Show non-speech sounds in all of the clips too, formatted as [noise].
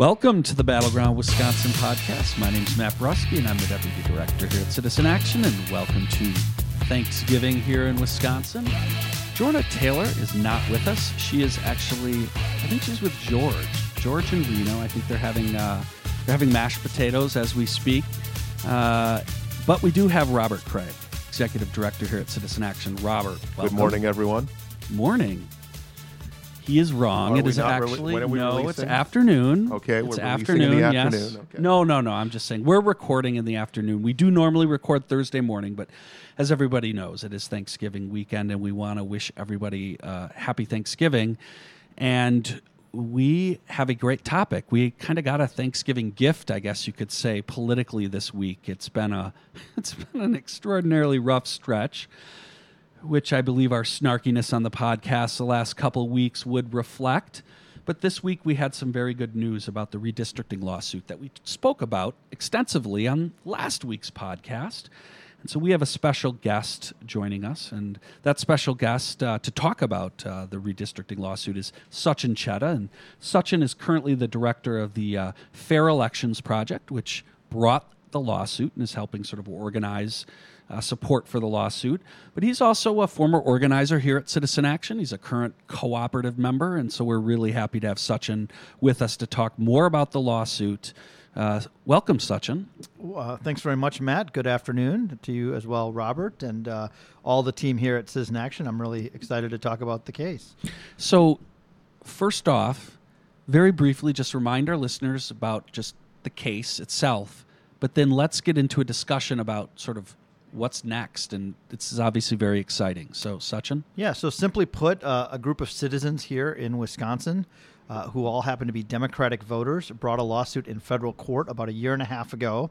Welcome to the Battleground Wisconsin podcast. My name is Matt Brusky, and I'm the Deputy Director here at Citizen Action. And welcome to Thanksgiving here in Wisconsin. Jorna Taylor is not with us. She is actually, I think she's with George. George and Reno. I think they're having uh, they're having mashed potatoes as we speak. Uh, but we do have Robert Kraig, Executive Director here at Citizen Action. Robert, welcome. Good morning, everyone. Morning. He is wrong. Are it rele- actually when are we no. It's afternoon. Okay, it's we're releasing in afternoon. the yes. afternoon, okay. No, no, no. I'm just saying we're recording in the afternoon. We do normally record Thursday morning, but as everybody knows, it is Thanksgiving weekend, and we want to wish everybody uh, happy Thanksgiving. And we have a great topic. We kind of got a Thanksgiving gift, I guess you could say, politically this week. It's been a [laughs] it's been an extraordinarily rough stretch which I believe our snarkiness on the podcast the last couple weeks would reflect. But this week we had some very good news about the redistricting lawsuit that we spoke about extensively on last week's podcast. And so we have a special guest joining us, and that special guest uh, to talk about uh, the redistricting lawsuit is Sachin Chheda. And Sachin is currently the director of the uh, Fair Elections Project, which brought the lawsuit and is helping sort of organize uh, support for the lawsuit. But he's also a former organizer here at Citizen Action. He's a current cooperative member, and so we're really happy to have Sachin with us to talk more about the lawsuit. Uh, welcome, Sachin. Uh, thanks very much, Matt. Good afternoon to you as well, Robert, and uh, all the team here at Citizen Action. I'm really excited to talk about the case. So, first off, very briefly, just remind our listeners about just the case itself, but then let's get into a discussion about sort of what's next. And this is obviously very exciting. So, Sachin? Yeah, so simply put, uh, a group of citizens here in Wisconsin uh, who all happen to be Democratic voters brought a lawsuit in federal court about a year and a half ago,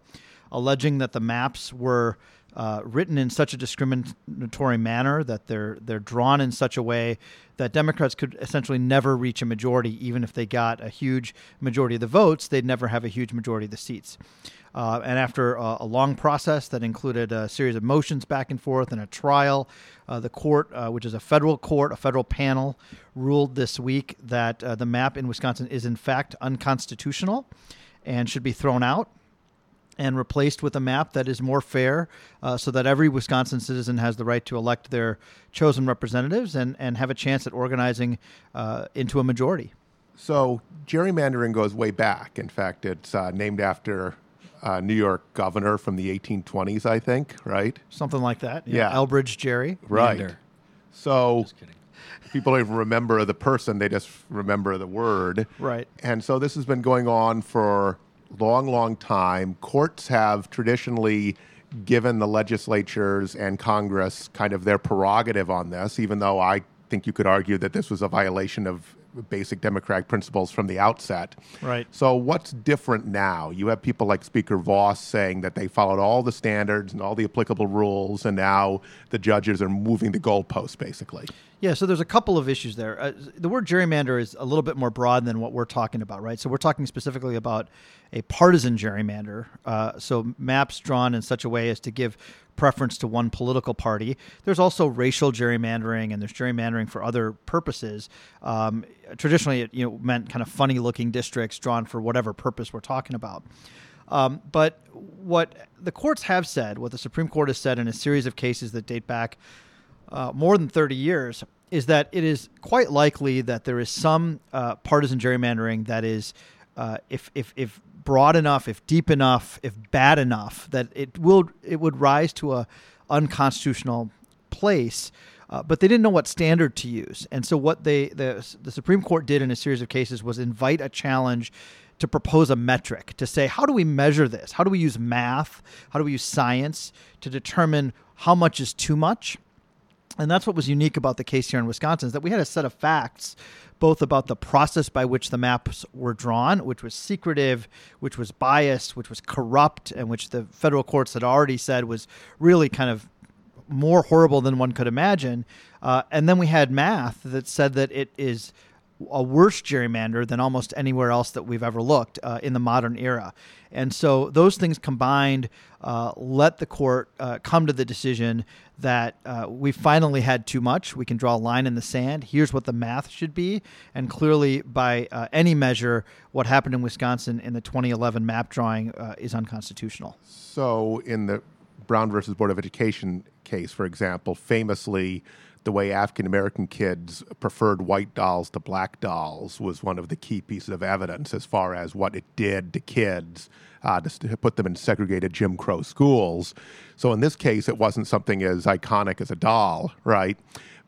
alleging that the maps were uh, written in such a discriminatory manner that they're they're drawn in such a way that Democrats could essentially never reach a majority, even if they got a huge majority of the votes, they'd never have a huge majority of the seats. Uh, and after uh, a long process that included a series of motions back and forth and a trial, uh, the court, uh, which is a federal court, a federal panel, ruled this week that uh, the map in Wisconsin is in fact unconstitutional and should be thrown out and replaced with a map that is more fair uh, so that every Wisconsin citizen has the right to elect their chosen representatives and, and have a chance at organizing uh, into a majority. So, gerrymandering goes way back. In fact, it's uh, named after a New York governor from the 1820s, I think, right? Something like that. Yeah. Elbridge Gerry. Right. Mander. So, people don't even remember the person, they just remember the word. Right. And so, this has been going on for a long, long time. Courts have traditionally given the legislatures and Congress kind of their prerogative on this, even though I think you could argue that this was a violation of basic democratic principles from the outset. Right. So, what's different now? You have people like Speaker Vos saying that they followed all the standards and all the applicable rules, and now the judges are moving the goalposts, basically. Yeah, so there's a couple of issues there. Uh, the word gerrymander is a little bit more broad than what we're talking about, right? So we're talking specifically about a partisan gerrymander. Uh, so maps drawn in such a way as to give preference to one political party. There's also racial gerrymandering, and there's gerrymandering for other purposes. Um, traditionally, it you know meant kind of funny-looking districts drawn for whatever purpose we're talking about. Um, but what the courts have said, what the Supreme Court has said in a series of cases that date back uh, more than 30 years is that it is quite likely that there is some uh, partisan gerrymandering that is, uh, if, if, if broad enough, if deep enough, if bad enough, that it will it would rise to a unconstitutional place. Uh, but they didn't know what standard to use, and so what they the the Supreme Court did in a series of cases was invite a challenge to propose a metric to say how do we measure this? How do we use math? How do we use science to determine how much is too much? And that's what was unique about the case here in Wisconsin is that we had a set of facts both about the process by which the maps were drawn, which was secretive, which was biased, which was corrupt, and which the federal courts had already said was really kind of more horrible than one could imagine. Uh, and then we had math that said that it is a worse gerrymander than almost anywhere else that we've ever looked uh, in the modern era. And so those things combined uh, let the court uh, come to the decision that uh, we finally had too much. We can draw a line in the sand. Here's what the math should be. And clearly, by uh, any measure, what happened in Wisconsin in the 2011 map drawing uh, is unconstitutional. So, in the Brown versus Board of Education case, for example, famously, the way African American kids preferred white dolls to black dolls was one of the key pieces of evidence as far as what it did to kids uh, to put them in segregated Jim Crow schools. So in this case, it wasn't something as iconic as a doll, right?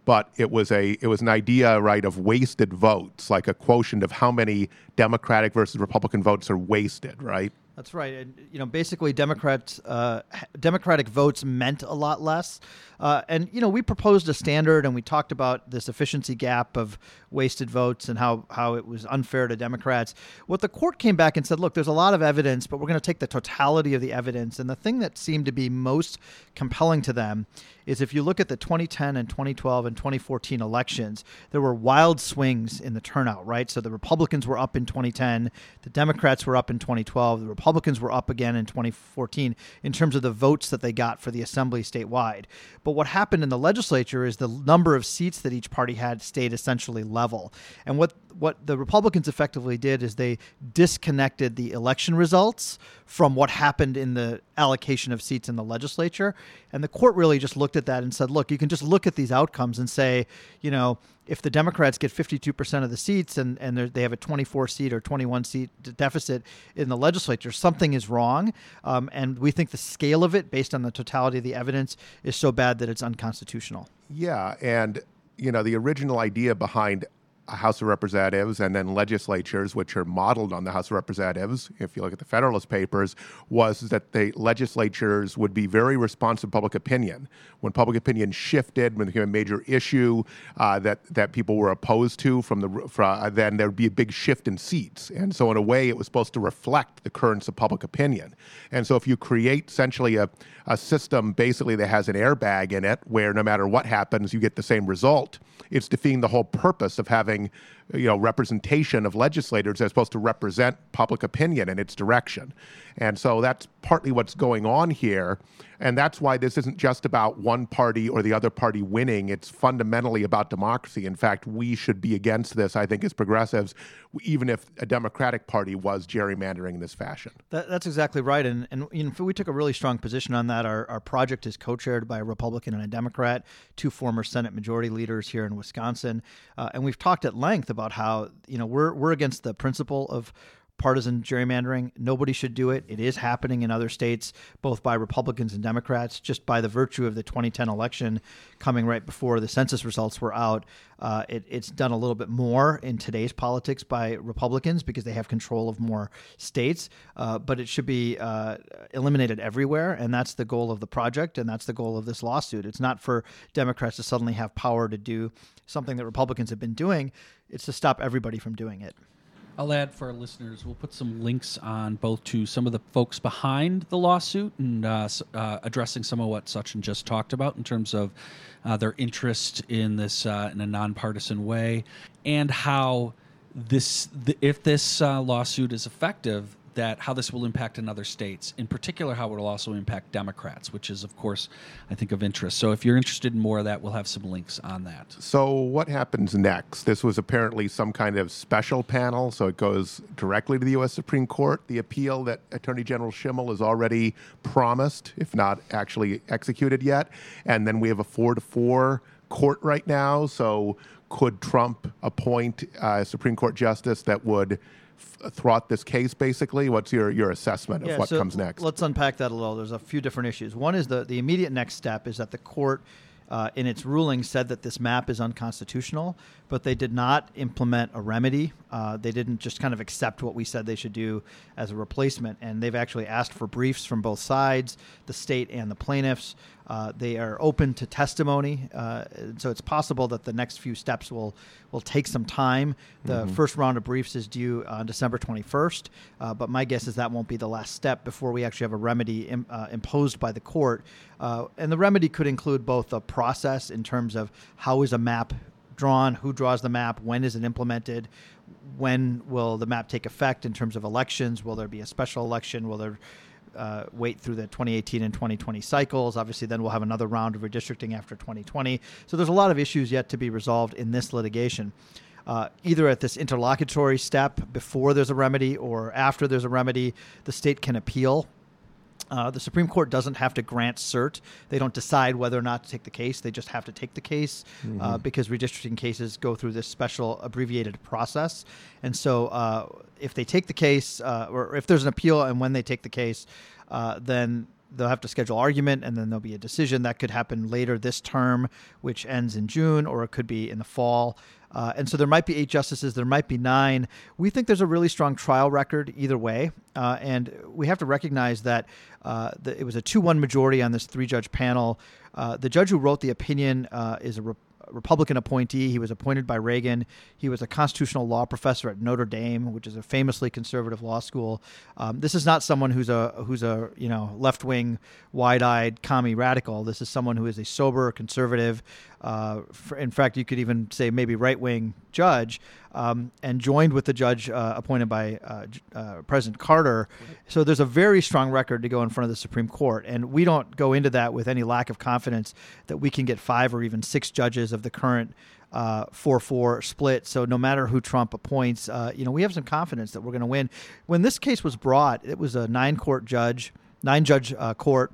But it was a it was an idea, right, of wasted votes, like a quotient of how many Democratic versus Republican votes are wasted, right? That's right. And, you know, basically, Democrats, uh, Democratic votes meant a lot less. Uh, and, you know, we proposed a standard and we talked about this efficiency gap of wasted votes and how, how it was unfair to Democrats. What the court came back and said, look, there's a lot of evidence, but we're going to take the totality of the evidence. And the thing that seemed to be most compelling to them is if you look at the 2010 and 2012 and 2014 elections, there were wild swings in the turnout, right? So the Republicans were up in 2010, the Democrats were up in 2012, the Republicans were up again in 2014 in terms of the votes that they got for the assembly statewide. But what happened in the legislature is the number of seats that each party had stayed essentially level. And what what the Republicans effectively did is they disconnected the election results from what happened in the allocation of seats in the legislature. And the court really just looked at that and said, look, you can just look at these outcomes and say, you know, if the Democrats get 52% of the seats and, and they have a 24 seat or 21 seat deficit in the legislature, something is wrong. Um, and we think the scale of it, based on the totality of the evidence, is so bad that it's unconstitutional. Yeah. And, you know, the original idea behind House of Representatives and then legislatures, which are modeled on the House of Representatives, if you look at the Federalist Papers, was that the legislatures would be very responsive to public opinion. When public opinion shifted, when it became a major issue uh, that, that people were opposed to, from the from, uh, then there would be a big shift in seats. And so, in a way, it was supposed to reflect the currents of public opinion. And so, if you create essentially a, a system basically that has an airbag in it, where no matter what happens, you get the same result, it's defeating the whole purpose of having doing you know representation of legislators that's supposed to represent public opinion in its direction. And so that's partly what's going on here. And that's why this isn't just about one party or the other party winning. It's fundamentally about democracy. In fact we should be against this i think as progressives even if a democratic party was gerrymandering in this fashion. That, that's exactly right. And, and you know, we took a really strong position on that. Our, our project is co-chaired by a republican and a democrat two former senate majority leaders here in wisconsin. Uh, and we've talked at length about about how you know we're we're against the principle of partisan gerrymandering. Nobody should do it. It is happening in other states, both by Republicans and Democrats, just by the virtue of the 2010 election coming right before the census results were out. Uh, it, it's done a little bit more in today's politics by Republicans because they have control of more states, uh, but it should be uh, eliminated everywhere. And that's the goal of the project, and that's the goal of this lawsuit. It's not for Democrats to suddenly have power to do something that Republicans have been doing, it's to stop everybody from doing it. I'll add for our listeners, we'll put some links on both to some of the folks behind the lawsuit and uh, uh, addressing some of what Sachin just talked about in terms of uh, their interest in this uh, in a nonpartisan way, and how this, the, if this uh, lawsuit is effective, that how this will impact in other states, in particular how it will also impact Democrats, which is of course I think of interest. So if you're interested in more of that, we'll have some links on that. So what happens next? This was apparently some kind of special panel, so it goes directly to the U.S. Supreme Court. The appeal that Attorney General Schimel has already promised, if not actually executed yet, and then we have a four to four court right now. So could Trump appoint a Supreme Court justice that would thwart this case basically? What's your, your assessment of yeah, what so comes next? let's unpack that a little. There's a few different issues. One is the, the immediate next step is that the court uh, in its ruling said that this map is unconstitutional, but they did not implement a remedy. Uh, they didn't just kind of accept what we said they should do as a replacement, and they've actually asked for briefs from both sides, the state and the plaintiffs. Uh, they are open to testimony, uh, so it's possible that the next few steps will will take some time. The mm-hmm. first round of briefs is due on December 21st, uh, but my guess is that won't be the last step before we actually have a remedy Im- uh, imposed by the court. Uh, and the remedy could include both a process in terms of how is a map drawn, who draws the map, when is it implemented, when will the map take effect in terms of elections? Will there be a special election? Will there uh, wait through the 2018 and 2020 cycles? Obviously, then we'll have another round of redistricting after 2020. So there's a lot of issues yet to be resolved in this litigation. Uh, either at this interlocutory step before there's a remedy or after there's a remedy, the state can appeal uh, the Supreme Court doesn't have to grant cert. They don't decide whether or not to take the case. They just have to take the case uh, mm-hmm. uh, because redistricting cases go through this special abbreviated process. And so, uh, if they take the case, uh, or if there's an appeal, and when they take the case, uh, then they'll have to schedule argument, and then there'll be a decision that could happen later this term, which ends in June, or it could be in the fall. Uh, and so there might be eight justices, there might be nine. We think there's a really strong trial record either way. Uh, and we have to recognize that uh, the, it was a 2 1 majority on this three judge panel. Uh, the judge who wrote the opinion uh, is a Republican appointee. He was appointed by Reagan. He was a constitutional law professor at Notre Dame, which is a famously conservative law school. Um, this is not someone who's a who's a you know left wing, wide eyed commie radical. This is someone who is a sober conservative. Uh, for, in fact, you could even say maybe right wing judge, um, and joined with the judge uh, appointed by uh, uh, President Carter. So there's a very strong record to go in front of the Supreme Court, and we don't go into that with any lack of confidence that we can get five or even six judges of the current uh, four four split. So no matter who Trump appoints, uh, you know we have some confidence that we're going to win. When this case was brought, it was a nine court judge, nine judge uh, court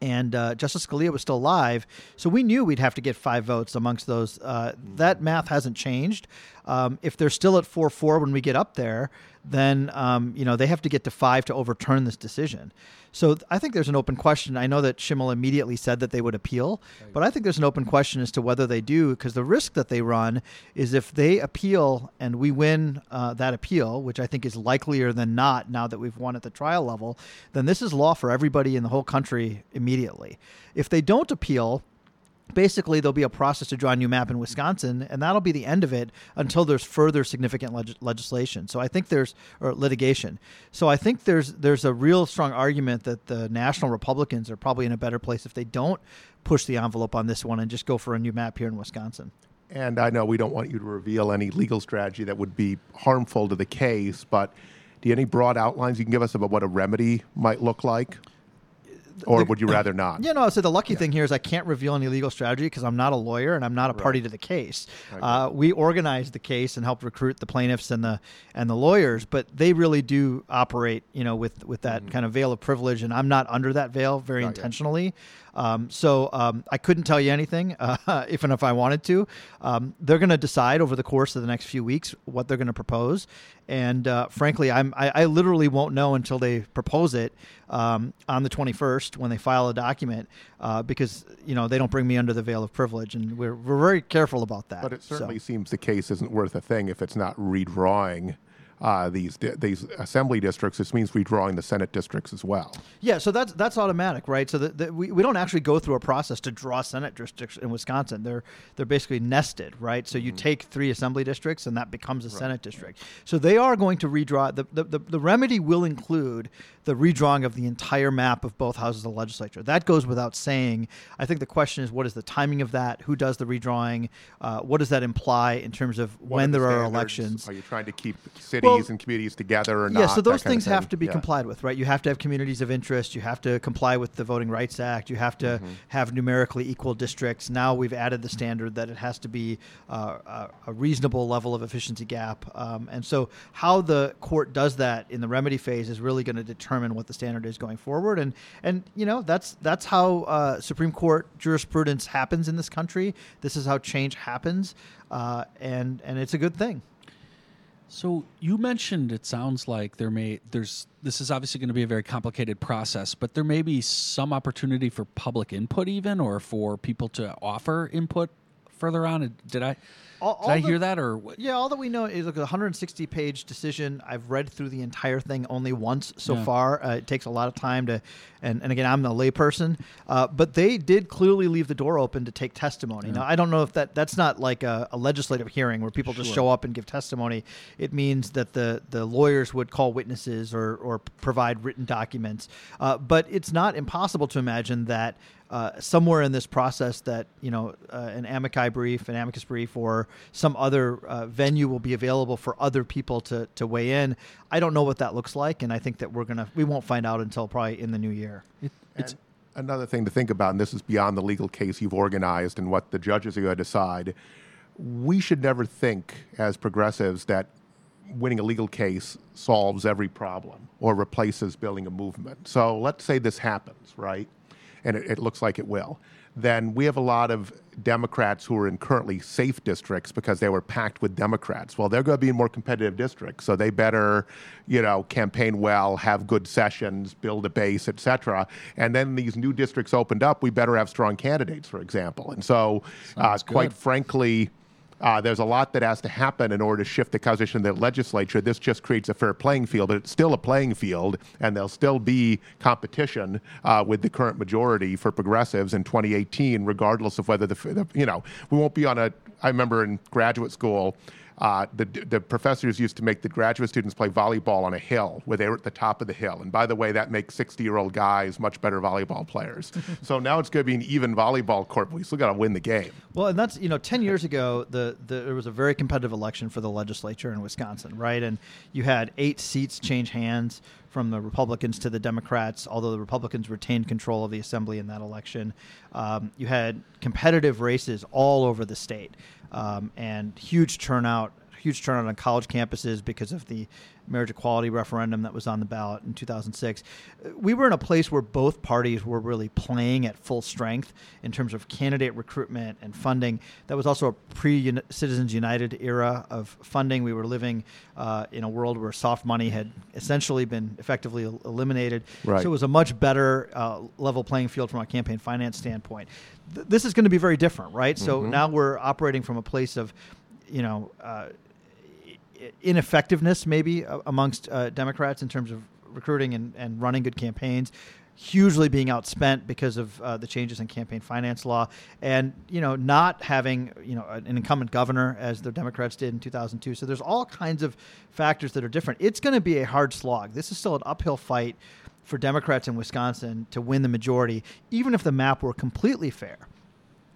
and uh, Justice Scalia was still alive, so we knew we'd have to get five votes amongst those. Uh, that math hasn't changed. Um, if they're still at four four when we get up there, then um, you know they have to get to five to overturn this decision. So I think there's an open question. I know that Schimel immediately said that they would appeal, but I think there's an open question as to whether they do, because the risk that they run is if they appeal and we win uh, that appeal, which I think is likelier than not now that we've won at the trial level, then this is law for everybody in the whole country immediately. If they don't appeal, basically there'll be a process to draw a new map in Wisconsin, and that'll be the end of it until there's further significant leg- legislation. So I think there's or litigation. So I think there's there's a real strong argument that the national Republicans are probably in a better place if they don't push the envelope on this one and just go for a new map here in Wisconsin. And I know we don't want you to reveal any legal strategy that would be harmful to the case, but do you any broad outlines you can give us about what a remedy might look like? Or the, would you rather not? Yeah, no. So the lucky yeah. thing here is I can't reveal any legal strategy because I'm not a lawyer and I'm not a right. party to the case. Uh, we organized the case and helped recruit the plaintiffs and the and the lawyers, but they really do operate, you know, with with that mm-hmm. kind of veil of privilege, and I'm not under that veil very not intentionally. Um, so um, I couldn't tell you anything, [laughs] uh, if and if I wanted to. Um, they're going to decide over the course of the next few weeks what they're going to propose, and uh, frankly, I'm I, I, literally won't know until they propose it um, on the 21st when they file a document, uh, because you know they don't bring me under the veil of privilege, and we're we're very careful about that. But it certainly so. seems the case isn't worth a thing if it's not redrawing uh, these these assembly districts. This means redrawing the Senate districts as well. Yeah, so that's that's automatic, right? So that we, we don't actually go through a process to draw Senate districts in Wisconsin. They're they're basically nested, right? So you mm-hmm. take three assembly districts and that becomes a right. Senate district. So they are going to redraw. The, the, the, the remedy will include the redrawing of the entire map of both houses of the legislature. That goes without saying. I think the question is what is the timing of that? Who does the redrawing? Uh, what does that imply in terms of what when the there are elections? Are you trying to keep cities well, and communities together or yeah, not? Yeah, so those things have to be yeah. complied with, right? You have to have communities of interest. You have to comply with the Voting Rights Act. You have to mm-hmm. have numerically equal districts. Now we've added the standard that it has to be uh, a, a, reasonable level of efficiency gap. Um, and so how the court does that in the remedy phase is really going to determine determine what the standard is going forward. And and you know that's that's how uh, Supreme Court jurisprudence happens in this country. This is how change happens, uh, and and it's a good thing. So you mentioned it sounds like there may there's this is obviously going to be a very complicated process, but there may be some opportunity for public input even or for people to offer input further on. Did I all, all Did I the, hear that or what? Yeah, all that we know is like a 160 page decision. I've read through the entire thing only once so yeah. far. Uh, it takes a lot of time to, and, and again, I'm the layperson, uh, but they did clearly leave the door open to take testimony. Yeah. Now, I don't know if that that's not like a, a legislative hearing where people sure. just show up and give testimony. It means that the the lawyers would call witnesses or or provide written documents. Uh, but it's not impossible to imagine that uh, somewhere in this process that you know uh, an amici brief, an amicus brief, or some other uh, venue will be available for other people to to weigh in. I don't know what that looks like, and I think that we're gonna we won't find out until probably in the new year. It, it's And another thing to think about, and this is beyond the legal case you've organized and what the judges are going to decide. We should never think as progressives that winning a legal case solves every problem or replaces building a movement. So let's say this happens, right? And it, it looks like it will. Then we have a lot of Democrats who are in currently safe districts because they were packed with Democrats. Well, they're going to be in more competitive districts, so they better, you know, campaign well, have good sessions, build a base, et cetera. And then these new districts opened up. We better have strong candidates, for example. And so, uh, quite frankly, uh, there's a lot that has to happen in order to shift the conversation of the legislature. This just creates a fair playing field, but it's still a playing field, and there'll still be competition uh, with the current majority for progressives in 2018, regardless of whether the, the you know we won't be on a. I remember in graduate school. Uh, the, the professors used to make the graduate students play volleyball on a hill where they were at the top of the hill. And by the way, that makes 60 year old guys much better volleyball players. [laughs] so now it's going to be an even volleyball court, but we still got to win the game. Well, and that's you know, ten years ago, the, the there was a very competitive election for the legislature in Wisconsin, right? And you had eight seats change hands from the Republicans to the Democrats, although the Republicans retained control of the assembly in that election. Um, you had competitive races all over the state, um, and huge turnout huge turnout on college campuses because of the marriage equality referendum that was on the ballot in 2006. We were in a place where both parties were really playing at full strength in terms of candidate recruitment and funding. That was also a pre Citizens United era of funding. We were living uh, in a world where soft money had essentially been effectively el- eliminated. Right. So it was a much better uh, level playing field from a campaign finance standpoint. Th- this is going to be very different, right? So now we're operating from a place of, you know, uh, ineffectiveness maybe amongst uh, Democrats in terms of recruiting and, and running good campaigns hugely being outspent because of uh, the changes in campaign finance law. And you know not having you know an incumbent governor as the democrats did in 2002 so there's all kinds of factors that are different. It's going to be a hard slog. This is still an uphill fight for democrats in wisconsin to win the majority even if the map were completely fair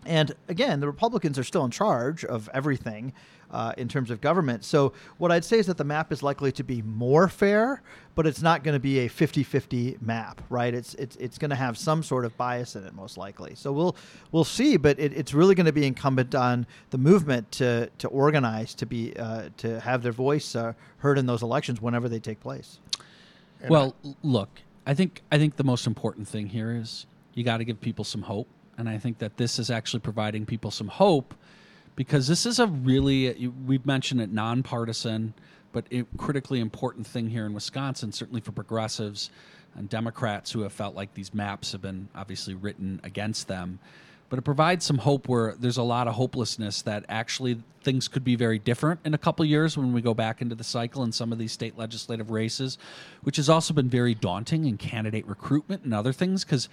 and again, the Republicans are still in charge of everything uh, in terms of government. So, what I'd say is that the map is likely to be more fair, but it's not going to be a 50 50 map, right? It's, it's, it's going to have some sort of bias in it, most likely. So, we'll, we'll see, but it, it's really going to be incumbent on the movement to, to organize, to, be, uh, to have their voice uh, heard in those elections whenever they take place. well, l- look, I think I think the most important thing here is you got to give people some hope, and I think that this is actually providing people some hope because this is a really we've mentioned it nonpartisan, but it, critically important thing here in Wisconsin, certainly for progressives and Democrats who have felt like these maps have been obviously written against them. But it provides some hope where there's a lot of hopelessness that actually things could be very different in a couple years when we go back into the cycle in some of these state legislative races, which has also been very daunting in candidate recruitment and other things because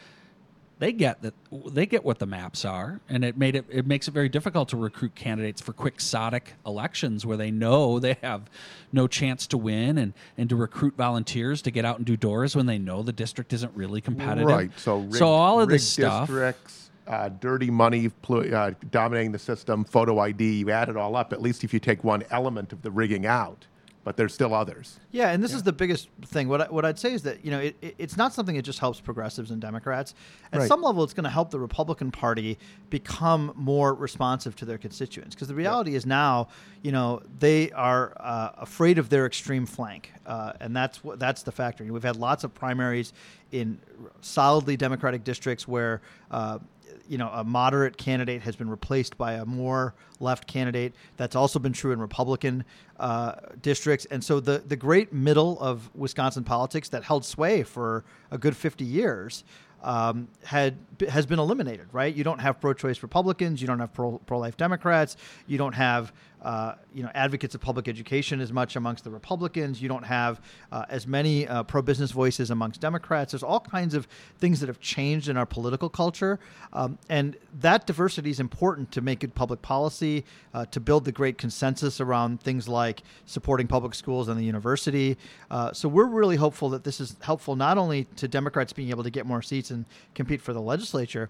they get that they get what the maps are and it made it it makes it very difficult to recruit candidates for quixotic elections where they know [laughs] they have no chance to win and and to recruit volunteers to get out and do doors when they know the district isn't really competitive Right. So, rigged, so all of this stuff districts, uh, dirty money uh, dominating the system, photo ID. You add it all up. At least if you take one element of the rigging out, but there's still others. Yeah, and this is the biggest thing. What I, what I'd say is that you know it, it- it's not something that just helps progressives and Democrats. At Right. some level, it's going to help the Republican Party become more responsive to their constituents. Because the reality is now, you know, they are uh, afraid of their extreme flank, uh, and that's what that's the factor. We've had lots of primaries in solidly Democratic districts where. Uh, you know, a moderate candidate has been replaced by a more left candidate. That's also been true in Republican uh, districts. And so the, the great middle of Wisconsin politics that held sway for a good 50 years um, had has been eliminated, right? You don't have pro-choice Republicans, you don't have pro, pro-life Democrats, you don't have uh, you know advocates of public education as much amongst the Republicans. You don't have uh, as many uh, pro-business voices amongst Democrats. There's all kinds of things that have changed in our political culture, um, and that diversity is important to make good public policy, uh, to build the great consensus around things like supporting public schools and the university. Uh, so we're really hopeful that this is helpful not only to Democrats being able to get more seats and compete for the legislature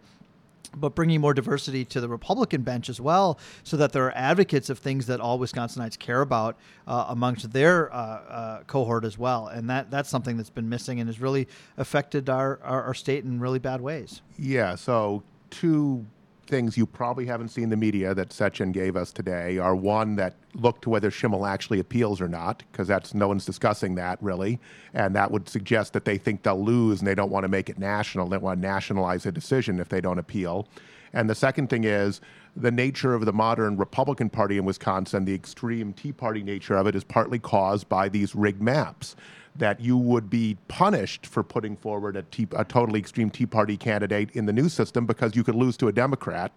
but bringing more diversity to the Republican bench as well, so that there are advocates of things that all Wisconsinites care about uh, amongst their uh, uh, cohort as well, and that that's something that's been missing and has really affected our, our, our state in really bad ways. Yeah. So two things you probably haven't seen the media that Sachin gave us today are one that look to whether Schimel actually appeals or not, because that's no one's discussing that really, and that would suggest that they think they'll lose and they don't want to make it national. They want to nationalize a decision if they don't appeal. And the second thing is the nature of the modern Republican Party in Wisconsin, the extreme Tea Party nature of it is partly caused by these rigged maps that you would be punished for putting forward a, tea, a totally extreme Tea Party candidate in the new system because you could lose to a Democrat.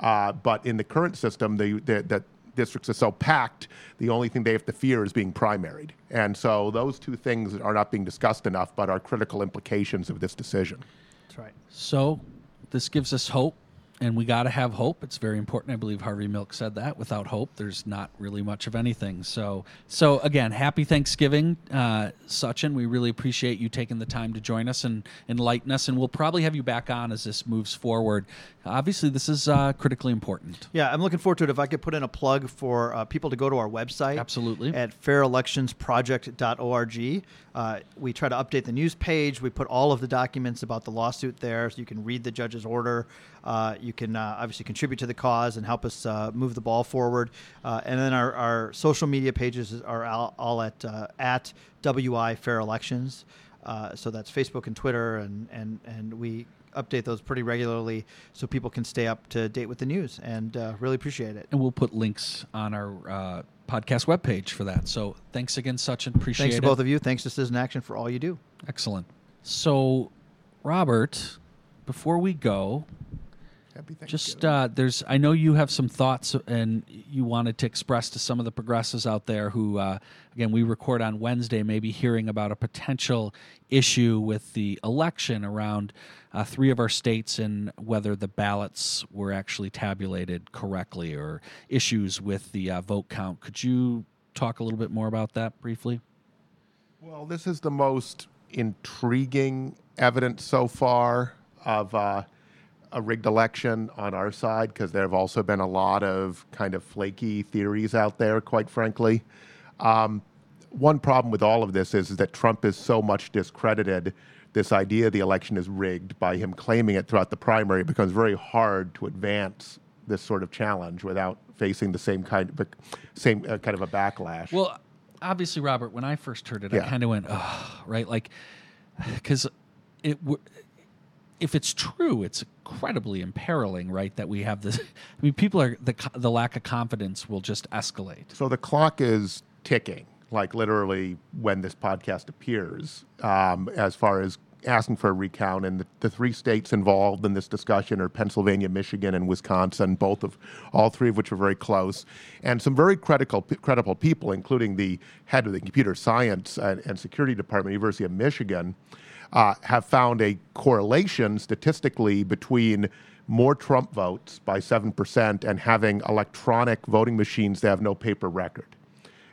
Uh, but in the current system, the, the, the, districts are so packed, the only thing they have to fear is being primaried. And so those two things are not being discussed enough, but are critical implications of this decision. That's right. So this gives us hope and we got to have hope. It's very important. I believe Harvey Milk said that. Without hope, there's not really much of anything. So, so again, happy Thanksgiving, uh, Sachin. We really appreciate you taking the time to join us and enlighten us. And we'll probably have you back on as this moves forward. Obviously, this is uh, critically important. Yeah, I'm looking forward to it. If I could put in a plug for uh, people to go to our website, absolutely, at fairelectionsproject.org. Uh, we try to update the news page. We put all of the documents about the lawsuit there, so you can read the judge's order. Uh, you can uh, obviously contribute to the cause and help us uh, move the ball forward. Uh, and then our, our, social media pages are all, all at uh, at WI Fair Elections. so that's Facebook and Twitter, and and and we update those pretty regularly so people can stay up to date with the news and uh, really appreciate it. And we'll put links on our uh, podcast webpage for that. So thanks again, Sachin. Appreciate it. Thanks to both of you. Thanks to Citizen Action for all you do. Excellent. So, Robert, before we go, just uh, there's I know you have some thoughts and you wanted to express to some of the progressives out there who uh, again we record on Wednesday maybe hearing about a potential issue with the election around uh, three of our states and whether the ballots were actually tabulated correctly or issues with the uh, vote count. Could you talk a little bit more about that briefly? Well, this is the most intriguing evidence so far of uh, a rigged election on our side because there have also been a lot of kind of flaky theories out there, quite frankly. Um, one problem with all of this is, is that Trump is so much discredited. This idea the election is rigged by him claiming it throughout the primary it becomes very hard to advance this sort of challenge without facing the same kind of same uh, kind of a backlash. Well, obviously, Robert, when I first heard it, yeah. I kind of went, "Oh, right," like because it. W- if it's true, it's incredibly imperiling, right? That we have this. [laughs] I mean, people are the the lack of confidence will just escalate. So the clock is ticking, like literally when this podcast appears, um, as far as asking for a recount. And the, the, three states involved in this discussion are Pennsylvania, Michigan, and Wisconsin. Both of all three of which are very close, and some very critical credible people, including the head of the computer science and, and security department, University of Michigan uh, have found a correlation statistically between more Trump votes by 7% and having electronic voting machines that have no paper record.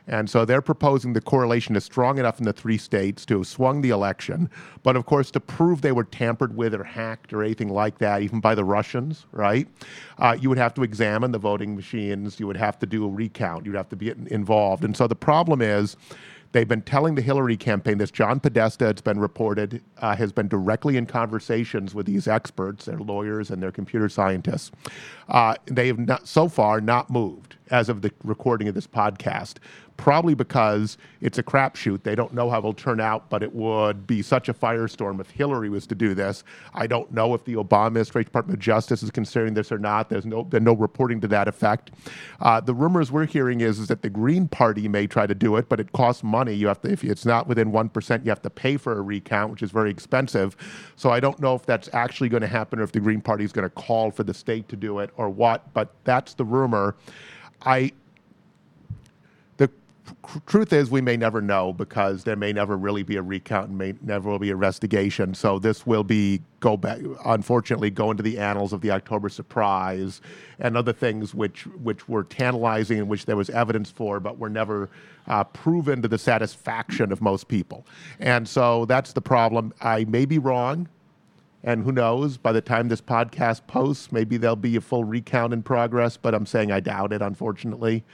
And so they're proposing the correlation is strong enough in the three states to have swung the election. But of course, to prove they were tampered with or hacked or anything like that, even by the Russians, right? Uh, you would have to examine the voting machines. You would have to do a recount. You'd have to be involved. And so the problem is They've been telling the Hillary campaign this. John Podesta, it's been reported, uh, has been directly in conversations with these experts, their lawyers and their computer scientists. Uh, they have not, so far not moved as of the recording of this podcast probably because it's a crapshoot. They don't know how it'll turn out, but it would be such a firestorm if Hillary was to do this. I don't know if the Obama administration, Department of Justice, is considering this or not. There's no, there's no reporting to that effect. Uh, the rumors we're hearing is, is that the Green Party may try to do it, but it costs money. You have to, if it's not within one percent, you have to pay for a recount, which is very expensive. So I don't know if that's actually going to happen or if the Green Party is going to call for the state to do it or what. But that's the rumor. I tr- truth is, we may never know because there may never really be a recount and may never will be investigation. So this will be go back, unfortunately, go into the annals of the October surprise and other things which which were tantalizing and which there was evidence for, but were never uh, proven to the satisfaction of most people. And so that's the problem. I may be wrong. And who knows, by the time this podcast posts, maybe there'll be a full recount in progress, but I'm saying I doubt it, unfortunately.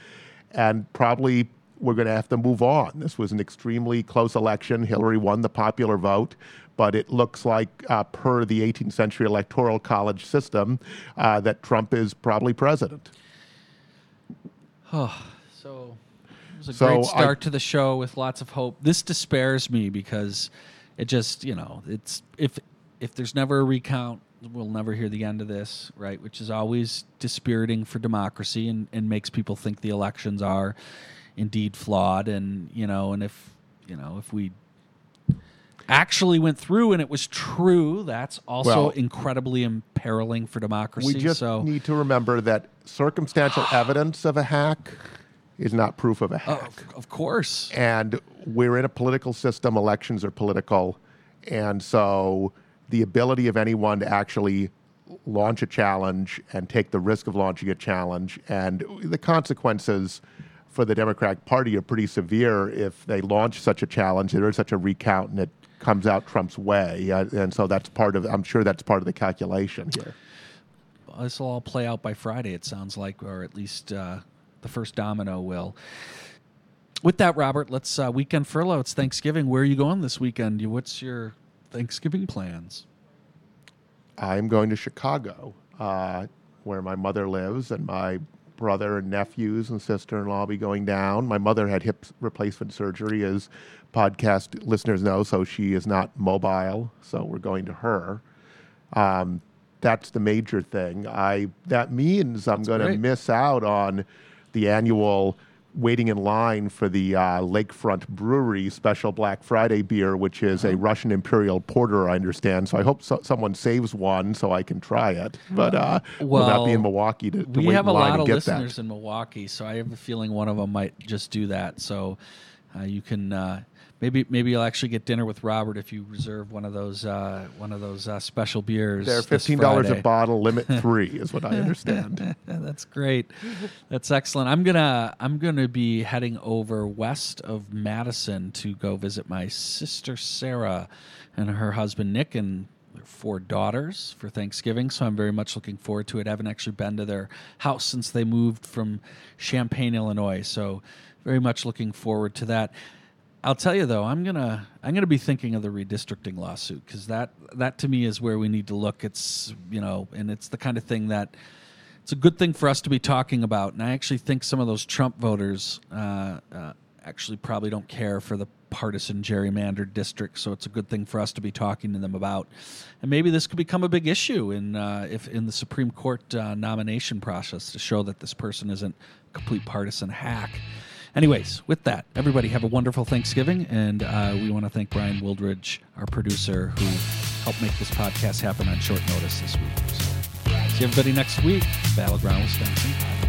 And probably we're going to have to move on. This was an extremely close election. Hillary won the popular vote, but it looks like, uh, per the 18th century electoral college system, uh, that Trump is probably president. Oh, so it was a So great I- start to the show with lots of hope. This despairs me because it just, you know, it's if if there's never a recount, we'll never hear the end of this, right? Which is always dispiriting for democracy and, and makes people think the elections are indeed flawed. And you know, and if you know, if we actually went through and it was true, that's also Well- incredibly imperiling for democracy. We just so need to remember that circumstantial [sighs] evidence of a hack is not proof of a oh, hack. of, of course. and we're in a political system elections are political and so the ability of anyone to actually launch a challenge and take the risk of launching a challenge and the consequences for the democratic party are pretty severe if they launch such a challenge there is such a recount and it comes out trump's way uh, and so that's part of i'm sure that's part of the calculation here this will all play out by Friday. It sounds like, or at least uh, the first domino will. With that, Robert, let's uh, weekend furlough. It's Thanksgiving. Where are you going this weekend? What's your Thanksgiving plans? I'm going to Chicago, uh, where my mother lives, and my brother and nephews and sister-in-law will be going down. My mother had hip replacement surgery, as podcast listeners know, so she is not mobile. So we're going to her. Um, that's the major thing. I that means I'm going to miss out on the annual waiting in line for the uh, Lakefront Brewery special Black Friday beer, which is Uh-huh. a Russian Imperial Porter, I understand. So I hope so- someone saves one so I can try it. But uh, will not be in Well, Milwaukee to, to we wait have in a line lot and of get listeners that. in Milwaukee, so I have a feeling one of them might just do that. So uh, you can uh, maybe maybe you'll actually get dinner with Robert if you reserve one of those uh, one of those uh, special beers. They're fifteen dollars a bottle, limit [laughs] three, is what I understand. [laughs] That's great. That's excellent. I'm gonna I'm gonna be heading over west of Madison to go visit my sister Sarah and her husband Nick and their four daughters for Thanksgiving. So I'm very much looking forward to it. I haven't actually been to their house since they moved from Champaign, Illinois. So very much looking forward to that. I'll tell you though, I'm gonna I'm gonna be thinking of the redistricting lawsuit because that that to me is where we need to look. It's you know, and it's the kind of thing that it's a good thing for us to be talking about. And I actually think some of those Trump voters uh, uh, actually probably don't care for the partisan gerrymandered district. So it's a good thing for us to be talking to them about. And maybe this could become a big issue in uh, if in the Supreme Court uh, nomination process to show that this person isn't a complete partisan hack. Anyways, with that, everybody have a wonderful Thanksgiving, and uh, we want to thank Brian Wildridge, our producer, who helped make this podcast happen on short notice this week. So, see everybody next week. Battleground Wisconsin.